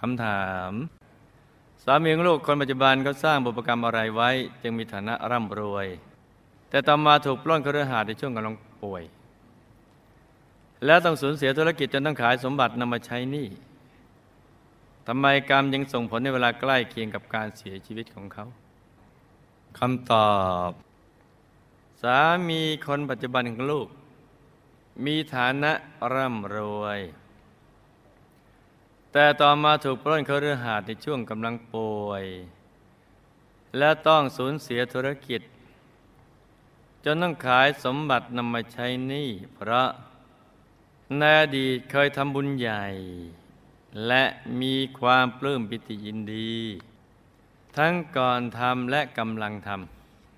คำถาม สามีของลูกคนปัจจุบันเขาสร้างบุพกรรมอะไรไว้ จึงมีฐานะร่ำรวย แต่ต่อมาถูกปล้นเครือหาในช่วงกำลังป่วย แล้วต้องสูญเสียธุรกิจจนต้องขายสมบัตินำมาใช้หนี้ทำไมกรรมยังส่งผลในเวลาใกล้เคียงกับการเสียชีวิตของเขาคำตอบ สามีคนปัจจุบันของลูก มีฐานะร่ำรวย แต่ต่อมาถูกปล้นเครือหาสน์ในช่วงกำลังป่วย และต้องสูญเสียธุรกิจ จนต้องขายสมบัตินำมาใช้หนี้เพราะในอดีตเคยทำบุญใหญ่ และมีความปลื้มปิติยินดี ทั้งก่อนทำและกำลังท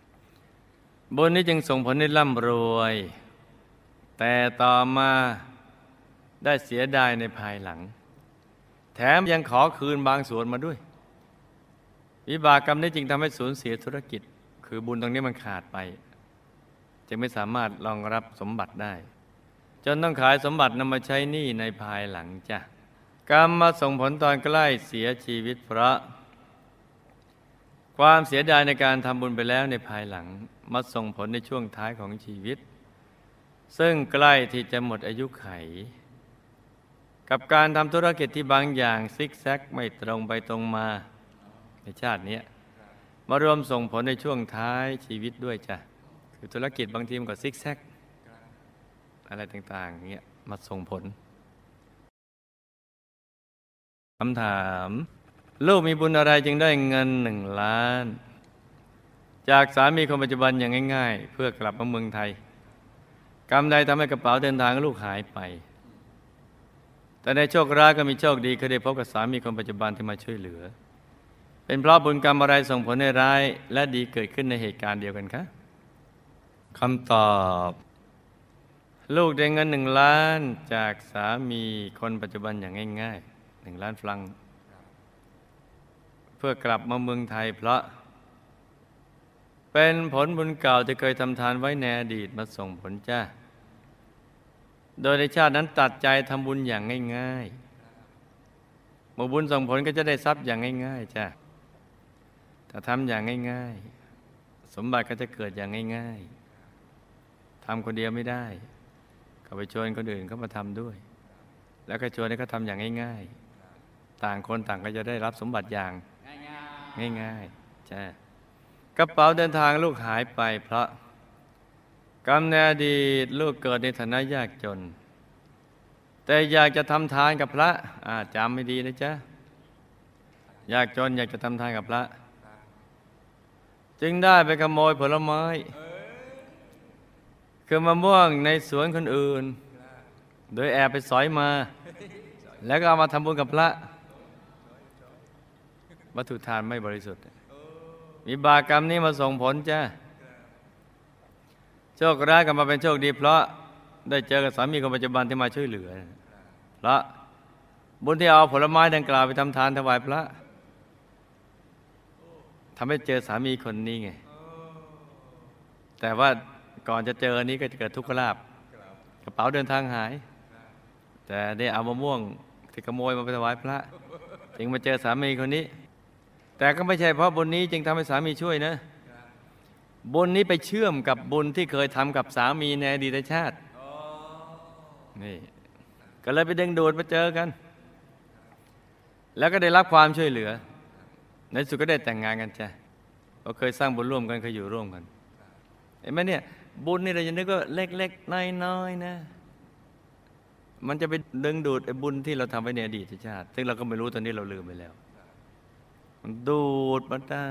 ำบุญนี้จึงส่งผลให้ร่ำรวย แต่ต่อมาได้เสียดายในภายหลัง ถมยังขอคืนบางส่วนมาด้วย วิบากกรรมนี้จึงทำให้สูญเสียธุรกิจ คือบุญตรงนี้มันขาดไป จึงไม่สามารถรองรับสมบัติได้ จนต้องขายสมบัตินำมาใช้หนี้ในภายหลังจ้ะกรรมมาส่งผลตอนใกล้เสียชีวิตเพราะความเสียดายในการทำบุญไปแล้วในภายหลังมาส่งผลในช่วงท้ายของชีวิต ซึ่งใกล้ที่จะหมดอายุไข กับการทำธุรกิจที่บางอย่างซิกแซกไม่ตรงไปตรงมาในชาตินี้มารวมส่งผลในช่วงท้ายชีวิตด้วยจ้ะคือธุรกิจบางทีมันก็ซิกแซกอะไรต่างๆเงี้ยมาส่งผลคำถาม ลูกมีบุญอะไรจึงได้เงินหนึ่งล้าน จากสามีคนปัจจุบันอย่างง่าย ๆ เพื่อกลับมาเมืองไทยกรรมใดทำให้กระเป๋าเดินทางของลูกหายไป แต่ในโชคร้ายก็มีโชคดีเคยได้พบกับสามีคนปัจจุบันที่มาช่วยเหลือ เป็นเพราะบุญกรรมอะไรส่งผลให้ร้าย และดีเกิดขึ้นในเหตุการณ์เดียวกันคะคำตอบ ลูกได้เงินหนึ่งล้านจากสามีคนปัจจุบันอย่างง่ายๆหนึ่งล้านฟลัง เพื่อกลับมาเมืองไทยเพราะ เป็นผลบุญเก่าที่เคยทำทานไว้ในอดีตมาส่งผลจ้า โดยในชาตินั้นตัดใจทำบุญอย่างง่ายๆเมื่อบุญส่งผลก็จะได้ทรัพย์อย่างง่าย ๆจ้ะถ้าทำอย่างง่าย ๆ สมบัติก็จะเกิดอย่างง่าย ๆทำคนเดียวไม่ได้ ก็ไปชวนคนอื่นเข้ามาทำด้วย แล้วก็ชวนให้เขาทำอย่างง่าย ๆ ต่างคนต่างก็จะได้รับสมบัติอย่างง่ายๆจ้ะกระเป๋าเดินทางลูกหายไปเพราะ กรรมในอดีตลูกเกิดในฐานะยากจน แต่อยากจะทำทานกับพระจำไม่ดีนะจ๊ะยากจนอยากจะทำทานกับพระ จึงได้ไปขโมยผลไม้ คือมะม่วงในสวนคนอื่น โดยแอบไปสอยมา แล้วก็เอามาทำบุญกับพระ วัตถุทานไม่บริสุทธิ์ มีบากรรมนี้มาส่งผลจ้ะ โชคร้ายกลับมาเป็นโชคดี เพราะได้เจอกับสามีคนปัจจุบันที่มาช่วยเหลือพระบุญที่เอาผลไม้ดังกล่าวไปทำทานถวายพระทำให้เจอสามีคนนี้ไง แต่ว่าก่อนจะเจอนี้ก็จะเกิดทุกขลาบกระเป๋าเดินทางหาย แต่ได้เอามะม่วงที่ขโมยมาไปถวายพระจึงมาเจอสามีคนนี้ แต่ก็ไม่ใช่เพราะบุญนี้จึงทำให้สามีช่วยนะ บุญนี้ไปเชื่อมกับบุญที่เคยทำกับสามีในอดีตชาตินี่ก็เลยไปดึงดูดมาเจอกัน แล้วก็ได้รับความช่วยเหลือ ในสุดก็ได้แต่งงานกันจ้ะเราเคยสร้างบุญร่วมกันเคยอยู่ร่วมกันเห็นไหมเนี่ย บุญนี่เราจะนึกว่าเล็กๆน้อยๆนะ มันจะไปดึงดูดไอ้บุญที่เราทำไว้ในอดีตชาติ ซึ่งเราก็ไม่รู้ตอนนี้เราลืมไปแล้ว มันดูดมาได้